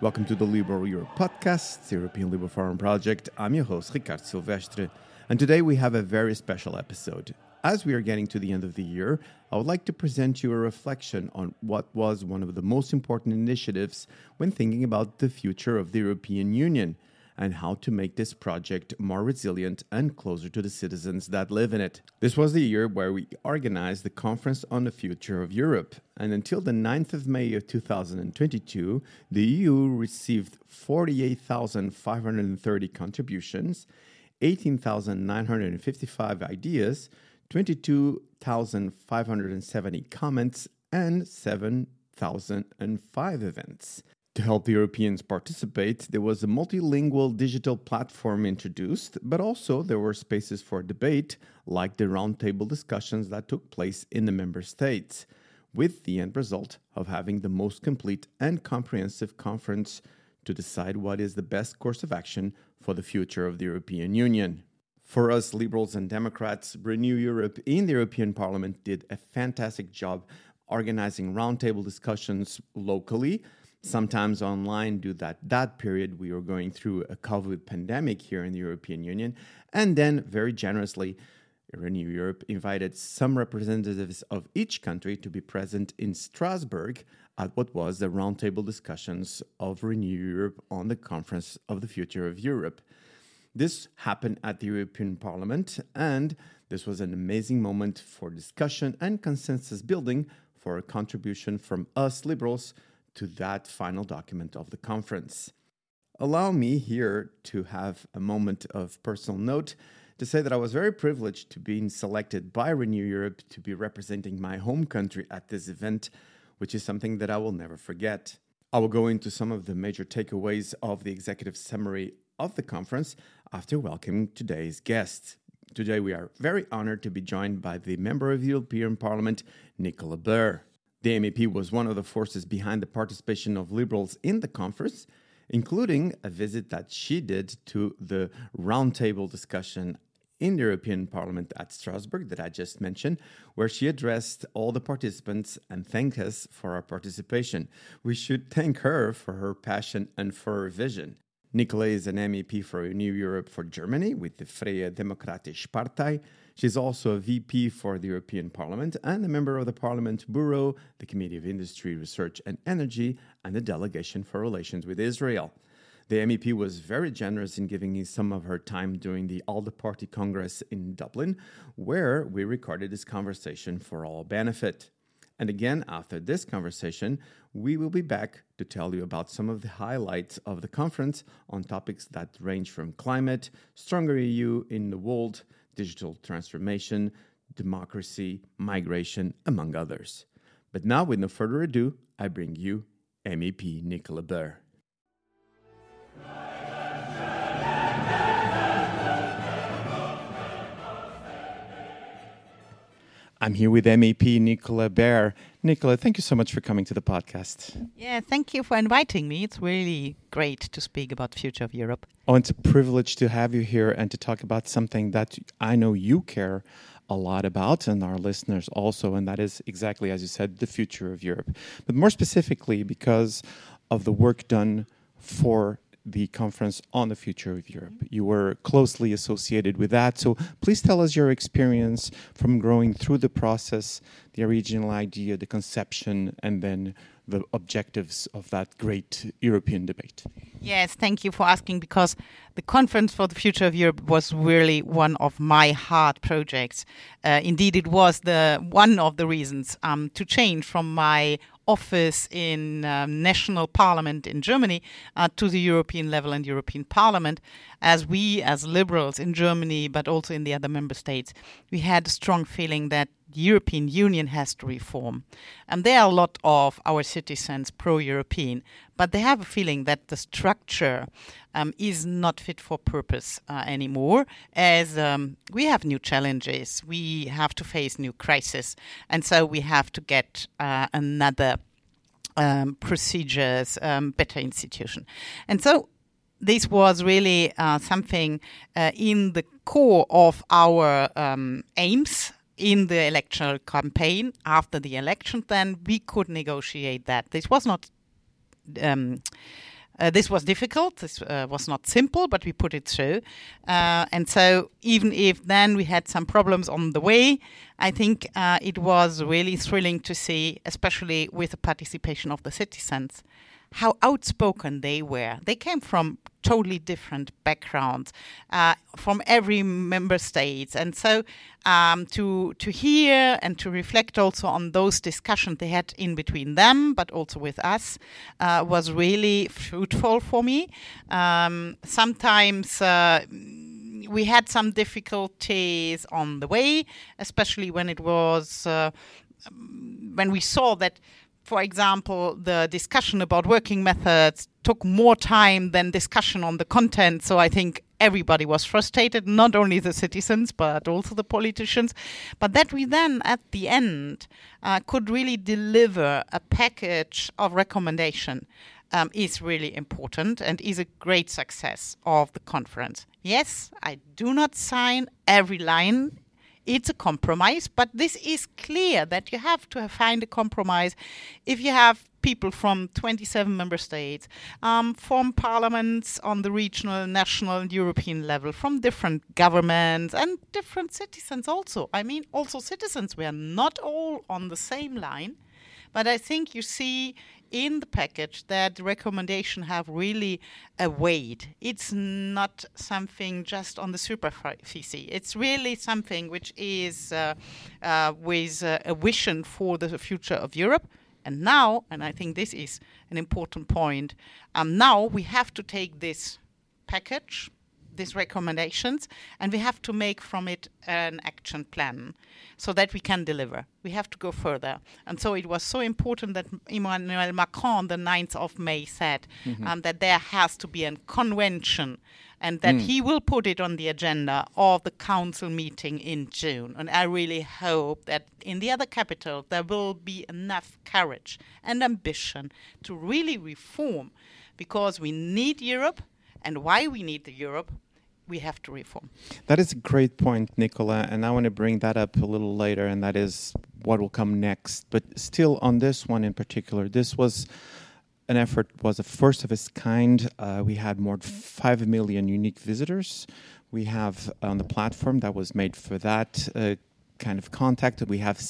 Welcome to the Liberal Europe podcast, the European Liberal Forum Project. I'm your host, Ricard Silvestre, and today we have a very special episode. As we are getting to the end of the year, I would like to present you a reflection on what was one of the most important initiatives when thinking about the future of the European Union and how to make this project more resilient and closer to the citizens that live in it. This was the year where we organized the Conference on the Future of Europe, and until the 9th of May of 2022, the EU received 48,530 contributions, 18,955 ideas, 22,570 comments, and 7,005 events. To help Europeans participate, there was a multilingual digital platform introduced, but also there were spaces for debate, like the roundtable discussions that took place in the member states, with the end result of having the most complete and comprehensive conference to decide what is the best course of action for the future of the European Union. For us, Liberals and Democrats, Renew Europe in the European Parliament did a fantastic job organizing roundtable discussions locally sometimes online due that that period we were going through a covid pandemic here in the european union. And then very generously renew europe invited some representatives of each country to be present in strasbourg at what was the roundtable discussions of renew europe on the conference of the future of europe. This happened at the european parliament and this was an amazing moment for discussion and consensus building for a contribution from us liberals to that final document of the conference. Allow me here to have a moment of personal note to say that I was very privileged to being selected by Renew Europe to be representing my home country at this event, which is something that I will never forget. I will go into some of the major takeaways of the executive summary of the conference after welcoming today's guests. Today, we are very honored to be joined by the Member of the European Parliament, Nicola Beer. The MEP was one of the forces behind the participation of Liberals in the conference, including a visit that she did to the roundtable discussion in the European Parliament at Strasbourg that I just mentioned, where she addressed all the participants and thanked us for our participation. We should thank her for her passion and for her vision. Nicola is an MEP for Renew Europe for Germany with the Freie Demokratische Partei. She's also a VP for the European Parliament and a member of the Parliament Bureau, the Committee of Industry, Research and Energy, and the Delegation for Relations with Israel. The MEP was very generous in giving me some of her time during the ALDE Party Congress in Dublin, where we recorded this conversation for all benefit. And again, after this conversation, we will be back to tell you about some of the highlights of the conference on topics that range from climate, stronger EU in the world, digital transformation, democracy, migration, among others. But now, with no further ado, I bring you MEP Nicola Beer. I'm here with MEP Nicola Beer. Nicola, thank you so much for coming to the podcast. Yeah, thank you for inviting me. It's really great to speak about the future of Europe. Oh, it's a privilege to have you here and to talk about something that I know you care a lot about and our listeners also, and that is exactly as you said, the future of Europe. But more specifically, because of the work done for the conference on the future of Europe. You were closely associated with that. So please tell us your experience from growing through the process, the original idea, the conception, and then the objectives of that great European debate. Yes, thank you for asking because the Conference for the Future of Europe was really one of my heart projects. Uh, indeed, it was the one of the reasons um, to change from my office in um, national parliament in Germany uh, to the European level and European Parliament, as we, as liberals in Germany, but also in the other member states, we had a strong feeling that the European Union has to reform. And there are a lot of our citizens pro European, but they have a feeling that the structure um, is not fit for purpose uh, anymore, as um, we have new challenges, we have to face new crises, and so we have to get uh, another um, procedures, um, better institution. And so this was really uh, something uh, in the core of our um, aims in the electoral campaign. After the election, then we could negotiate that. This was not um, Uh, this was difficult. This uh, was not simple, but we put it through. Uh, and so, even if then we had some problems on the way, I think uh, it was really thrilling to see, especially with the participation of the citizens, how outspoken they were. They came from totally different backgrounds uh, from every member state, and so um, to to hear and to reflect also on those discussions they had in between them, but also with us, uh, was really fruitful for me. Um, sometimes. Uh, we had some difficulties on the way, especially when it was uh, when we saw that for example, the discussion about working methods took more time than discussion on the content. So I think everybody was frustrated, not only the citizens, but also the politicians. But that we then, at the end, uh, could really deliver a package of recommendation. Um, is really important and is a great success of the conference. Yes, I do not sign every line it's a compromise, but this is clear that you have to find a compromise if you have people from 27 member states, um, from parliaments on the regional, national, and European level, from different governments and different citizens also. I mean, also citizens, we are not all on the same line. But I think you see in the package that recommendation have really a weight. It's not something just on the superficie. It's really something which is uh, uh, with uh, a vision for the future of Europe. And now, and I think this is an important point, um, now we have to take this package these recommendations and we have to make from it an action plan so that we can deliver. We have to go further. And so it was so important that Emmanuel Macron, on the 9th of May, said mm-hmm. um, that there has to be a convention and that mm. he will put it on the agenda of the council meeting in June. And I really hope that in the other capital there will be enough courage and ambition to really reform because we need Europe. And why we need the Europe we have to reform. That is a great point, Nicola, and I want to bring that up a little later, and that is what will come next. But still, on this one in particular, this was an effort was a first of its kind. Uh, we had more than five million unique visitors. We have on the platform that was made for that. Uh, kind of contact. We have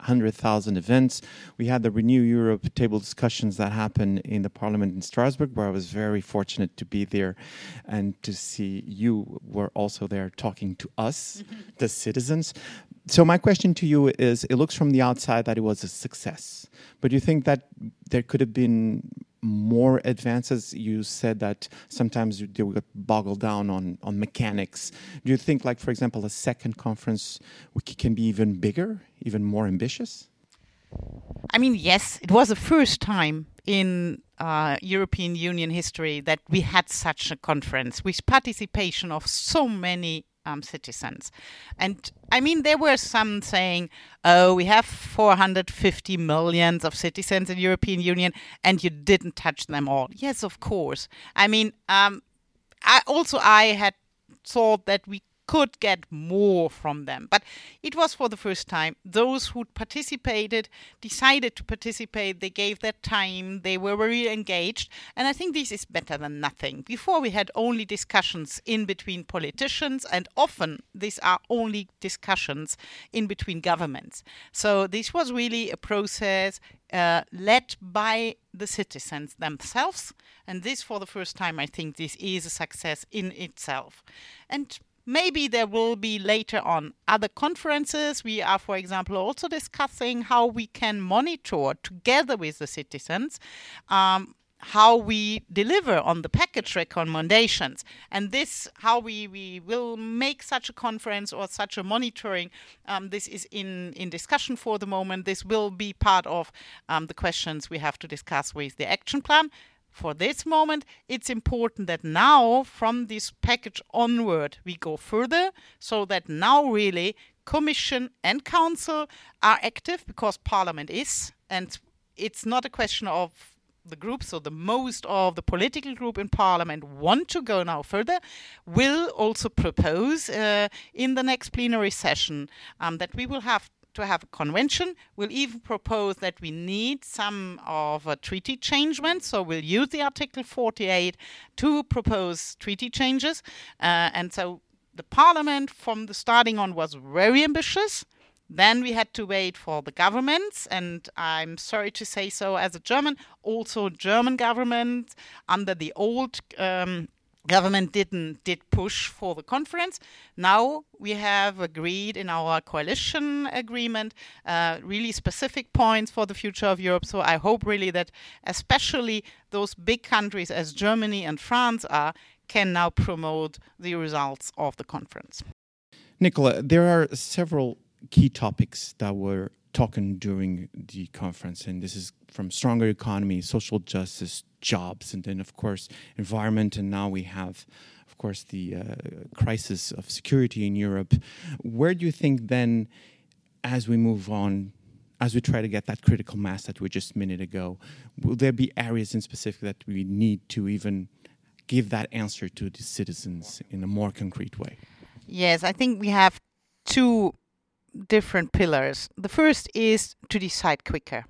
700,000 events. We had the Renew Europe table discussions that happened in the parliament in Strasbourg, where I was very fortunate to be there and to see you were also there talking to us, mm-hmm. the citizens. So, my question to you is it looks from the outside that it was a success, but you think that there could have been more advances. You said that sometimes they would boggle down on, on mechanics. Do you think, like, for example, a second conference can be even bigger, even more ambitious? I mean, yes, it was the first time in uh, European Union history that we had such a conference with participation of so many um, citizens. And I mean, there were some saying, oh, we have 450 millions of citizens in the European Union and you didn't touch them all. Yes, of course. I mean, um, I also I had thought that we could get more from them. But it was for the first time. Those who participated decided to participate. They gave their time. They were very engaged. And I think this is better than nothing. Before we had only discussions in between politicians, and often these are only discussions in between governments. So this was really a process uh, led by the citizens themselves. And this, for the first time, I think this is a success in itself. And Maybe there will be later on other conferences. We are, for example, also discussing how we can monitor together with the citizens. Um, how we deliver on the package recommendations and this how we, we will make such a conference or such a monitoring um, this is in, in discussion for the moment this will be part of um, the questions we have to discuss with the action plan for this moment, it's important that now, from this package onward, we go further so that now really Commission and Council are active because Parliament is, and it's not a question of the group, so the most of the political group in parliament want to go now further, will also propose uh, in the next plenary session um, that we will have to have a convention. We'll even propose that we need some of a treaty changement. So we'll use the Article 48 to propose treaty changes. Uh, and so the parliament from the starting on was very ambitious. Then we had to wait for the governments, and I'm sorry to say so as a German, also German government under the old um, government didn't did push for the conference. Now we have agreed in our coalition agreement uh, really specific points for the future of Europe. So I hope really that especially those big countries as Germany and France are can now promote the results of the conference. Nicola, there are several key topics that were talking during the conference, and this is from stronger economy, social justice, jobs, and then of course environment, and now we have, of course, the uh, crisis of security in Europe. Where do you think then, as we move on? As we try to get that critical mass that we just a minute ago, will there be areas in specific that we need to even give that answer to the citizens in a more concrete way? Yes, I think we have two different pillars. The first is to decide quicker.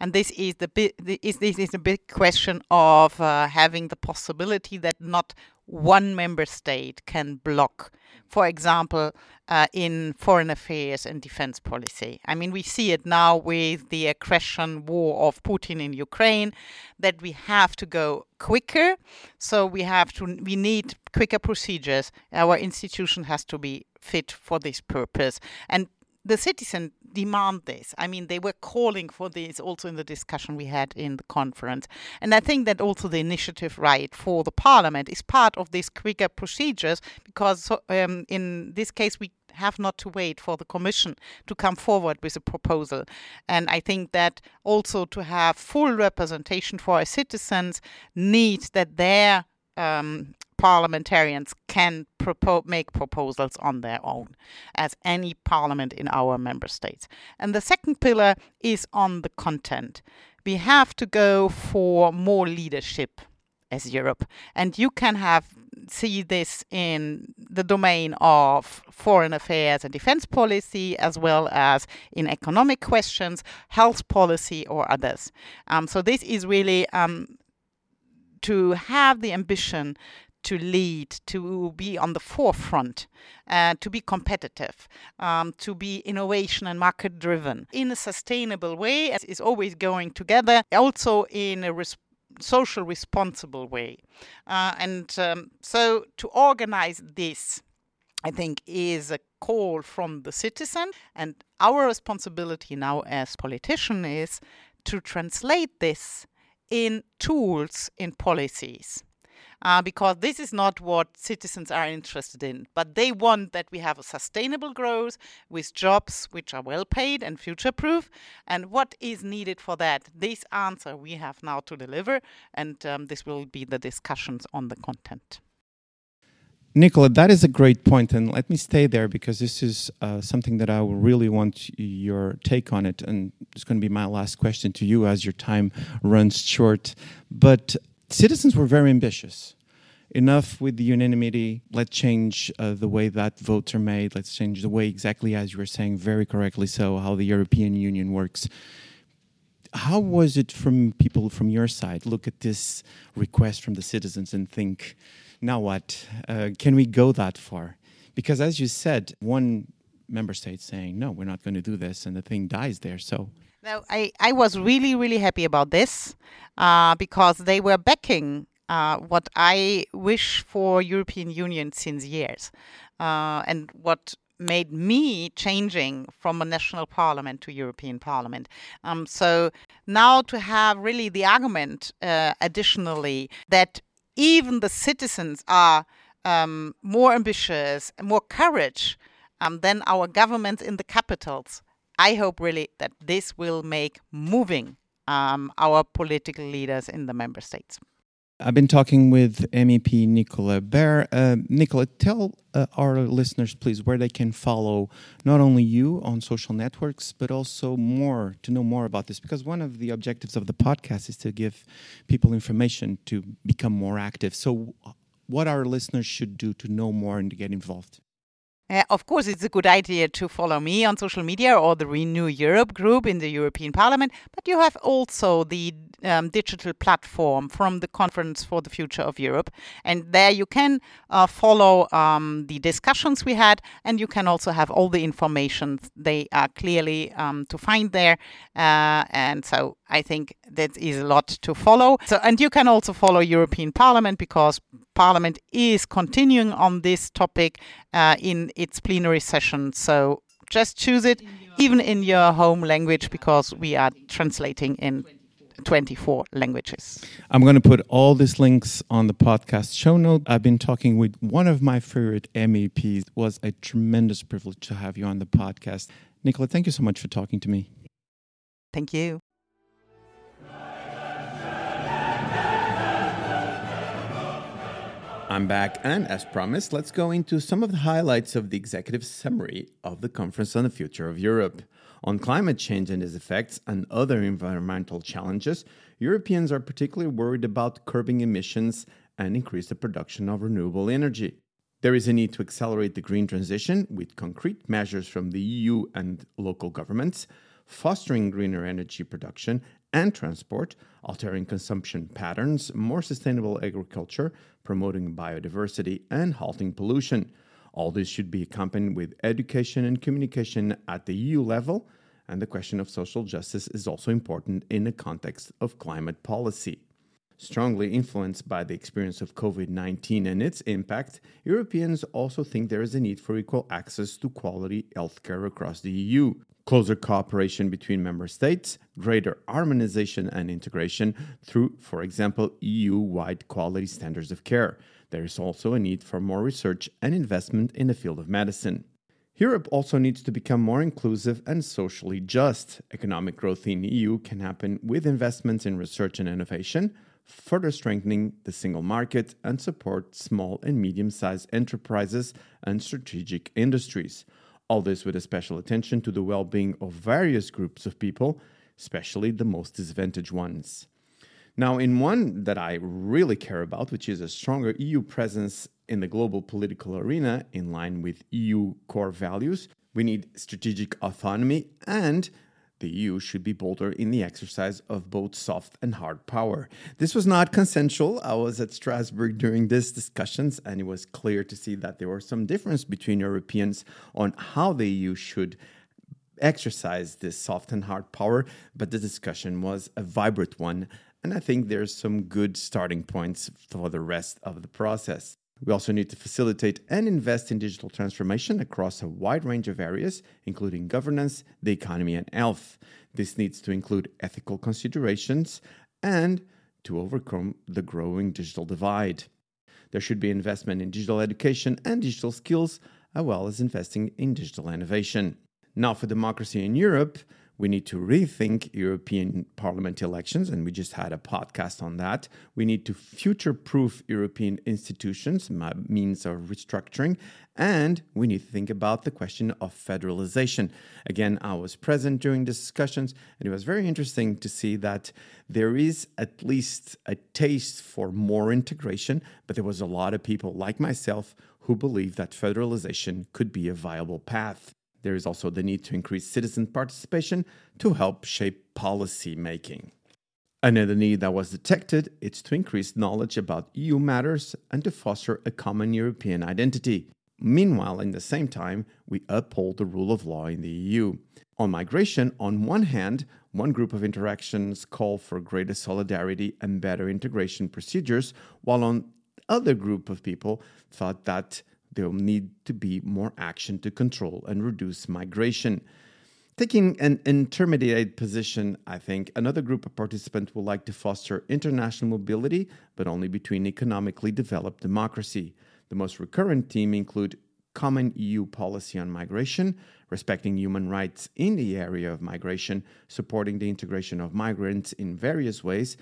And this is the big, is this is a big question of uh, having the possibility that not one member state can block, for example, uh, in foreign affairs and defense policy. I mean, we see it now with the aggression war of Putin in Ukraine that we have to go quicker. So we have to, we need quicker procedures. Our institution has to be fit for this purpose. And the citizens demand this. I mean, they were calling for this also in the discussion we had in the conference. And I think that also the initiative right for the parliament is part of these quicker procedures because um, in this case we have not to wait for the commission to come forward with a proposal. And I think that also to have full representation for our citizens needs that their um, parliamentarians can propo- make proposals on their own, as any parliament in our member states. And the second pillar is on the content. We have to go for more leadership as Europe, and you can have see this in the domain of foreign affairs and defense policy, as well as in economic questions, health policy, or others. Um, so this is really um, to have the ambition to lead, to be on the forefront, uh, to be competitive, um, to be innovation and market driven in a sustainable way, as is always going together, also in a social responsible way. Uh, and um, so to organize this, I think, is a call from the citizen. And our responsibility now as politician is to translate this in tools, in policies uh, because this is not what citizens are interested in. But they want that we have a sustainable growth with jobs which are well paid and future proof. And what is needed for that? This answer we have now to deliver, and um, this will be the discussions on the content. Nicola, that is a great point, and let me stay there because this is uh, something that I really want your take on it, and it's going to be my last question to you as your time runs short. But citizens were very ambitious. Enough with the unanimity. Let's change uh, the way that votes are made. Let's change the way, exactly as you were saying, very correctly so, how the European Union works. How was it from people from your side? Look at this request from the citizens and think, now what? Uh, can we go that far? Because as you said, one member states saying, no, we're not going to do this, and the thing dies there. So no, I, I was really, really happy about this uh, because they were backing uh, what I wish for European Union since years, uh, and what made me changing from a national parliament to European Parliament. Um, so now to have really the argument, uh, additionally, that even the citizens are um, more ambitious, more courage um, than our governments in the capitals I hope really that this will make moving um, our political leaders in the member states. I've been talking with MEP Nicola Beer. Uh, Nicola, tell uh, our listeners, please, where they can follow not only you on social networks, but also more to know more about this. Because one of the objectives of the podcast is to give people information to become more active. So, what our listeners should do to know more and to get involved? Uh, of course, it's a good idea to follow me on social media or the Renew Europe group in the European Parliament, but you have also the um, digital platform from the Conference for the Future of Europe. And there you can uh, follow um, the discussions we had, and you can also have all the information. They are clearly um, to find there. Uh, and so I think that is a lot to follow. So, and you can also follow European Parliament because Parliament is continuing on this topic uh, in its plenary session. So just choose it, even in your home language, because we are translating in 24 languages. I'm going to put all these links on the podcast show note. I've been talking with one of my favorite MEPs. It was a tremendous privilege to have you on the podcast. Nicola, thank you so much for talking to me. Thank you. I'm back, and as promised, let's go into some of the highlights of the executive summary of the Conference on the Future of Europe. On climate change and its effects and other environmental challenges, Europeans are particularly worried about curbing emissions and increase the production of renewable energy. There is a need to accelerate the green transition with concrete measures from the EU and local governments, fostering greener energy production and transport, altering consumption patterns, more sustainable agriculture, promoting biodiversity, and halting pollution. All this should be accompanied with education and communication at the EU level, and the question of social justice is also important in the context of climate policy. Strongly influenced by the experience of COVID 19 and its impact, Europeans also think there is a need for equal access to quality healthcare across the EU closer cooperation between member states, greater harmonization and integration through, for example, EU wide quality standards of care. There is also a need for more research and investment in the field of medicine. Europe also needs to become more inclusive and socially just. Economic growth in the EU can happen with investments in research and innovation, further strengthening the single market and support small and medium-sized enterprises and strategic industries. All this with a special attention to the well being of various groups of people, especially the most disadvantaged ones. Now, in one that I really care about, which is a stronger EU presence in the global political arena in line with EU core values, we need strategic autonomy and the EU should be bolder in the exercise of both soft and hard power. This was not consensual. I was at Strasbourg during these discussions, and it was clear to see that there was some difference between Europeans on how the EU should exercise this soft and hard power, but the discussion was a vibrant one, and I think there's some good starting points for the rest of the process. We also need to facilitate and invest in digital transformation across a wide range of areas, including governance, the economy, and health. This needs to include ethical considerations and to overcome the growing digital divide. There should be investment in digital education and digital skills, as well as investing in digital innovation. Now, for democracy in Europe, we need to rethink European Parliament elections, and we just had a podcast on that. We need to future proof European institutions, means of restructuring, and we need to think about the question of federalization. Again, I was present during discussions, and it was very interesting to see that there is at least a taste for more integration, but there was a lot of people like myself who believe that federalization could be a viable path. There is also the need to increase citizen participation to help shape policy making. Another need that was detected is to increase knowledge about EU matters and to foster a common European identity. Meanwhile, in the same time, we uphold the rule of law in the EU. On migration, on one hand, one group of interactions call for greater solidarity and better integration procedures, while on other group of people thought that there will need to be more action to control and reduce migration. Taking an intermediate position, I think another group of participants would like to foster international mobility, but only between economically developed democracy. The most recurrent theme include common EU policy on migration, respecting human rights in the area of migration, supporting the integration of migrants in various ways,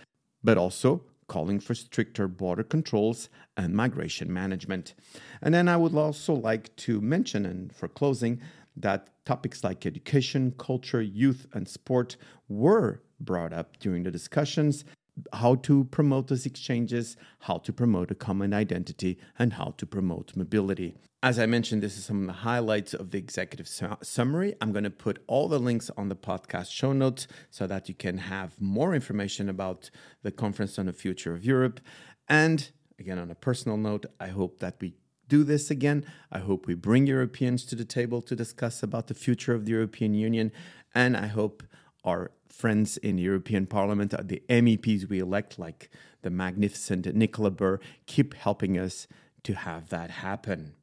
but also calling for stricter border controls and migration management. And then I would also like to mention, and for closing, that topics like education, culture, youth, and sport were brought up during the discussions. How to promote those exchanges, how to promote a common identity, and how to promote mobility. As I mentioned, this is some of the highlights of the executive su- summary. I'm going to put all the links on the podcast show notes so that you can have more information about the Conference on the Future of Europe. And again, on a personal note, I hope that we do this again. I hope we bring Europeans to the table to discuss about the future of the European Union. And I hope our friends in the European Parliament, uh, the MEPs we elect, like the magnificent Nicola Beer, keep helping us to have that happen.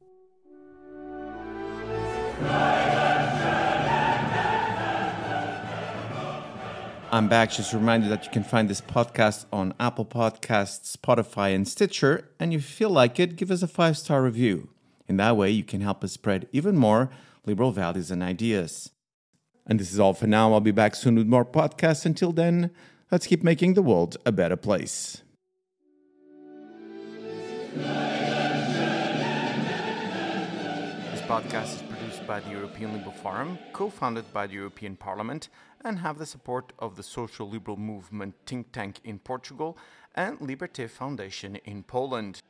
I'm back. Just a reminder that you can find this podcast on Apple Podcasts, Spotify, and Stitcher. And if you feel like it, give us a five star review. In that way, you can help us spread even more liberal values and ideas. And this is all for now. I'll be back soon with more podcasts. Until then, let's keep making the world a better place. This podcast is produced by the European Liberal Forum, co founded by the European Parliament, and have the support of the Social Liberal Movement think tank in Portugal and Liberté Foundation in Poland.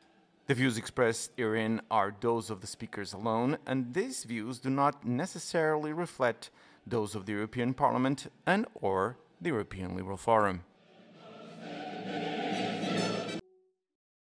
The views expressed herein are those of the speakers alone, and these views do not necessarily reflect those of the European Parliament and or the European Liberal Forum.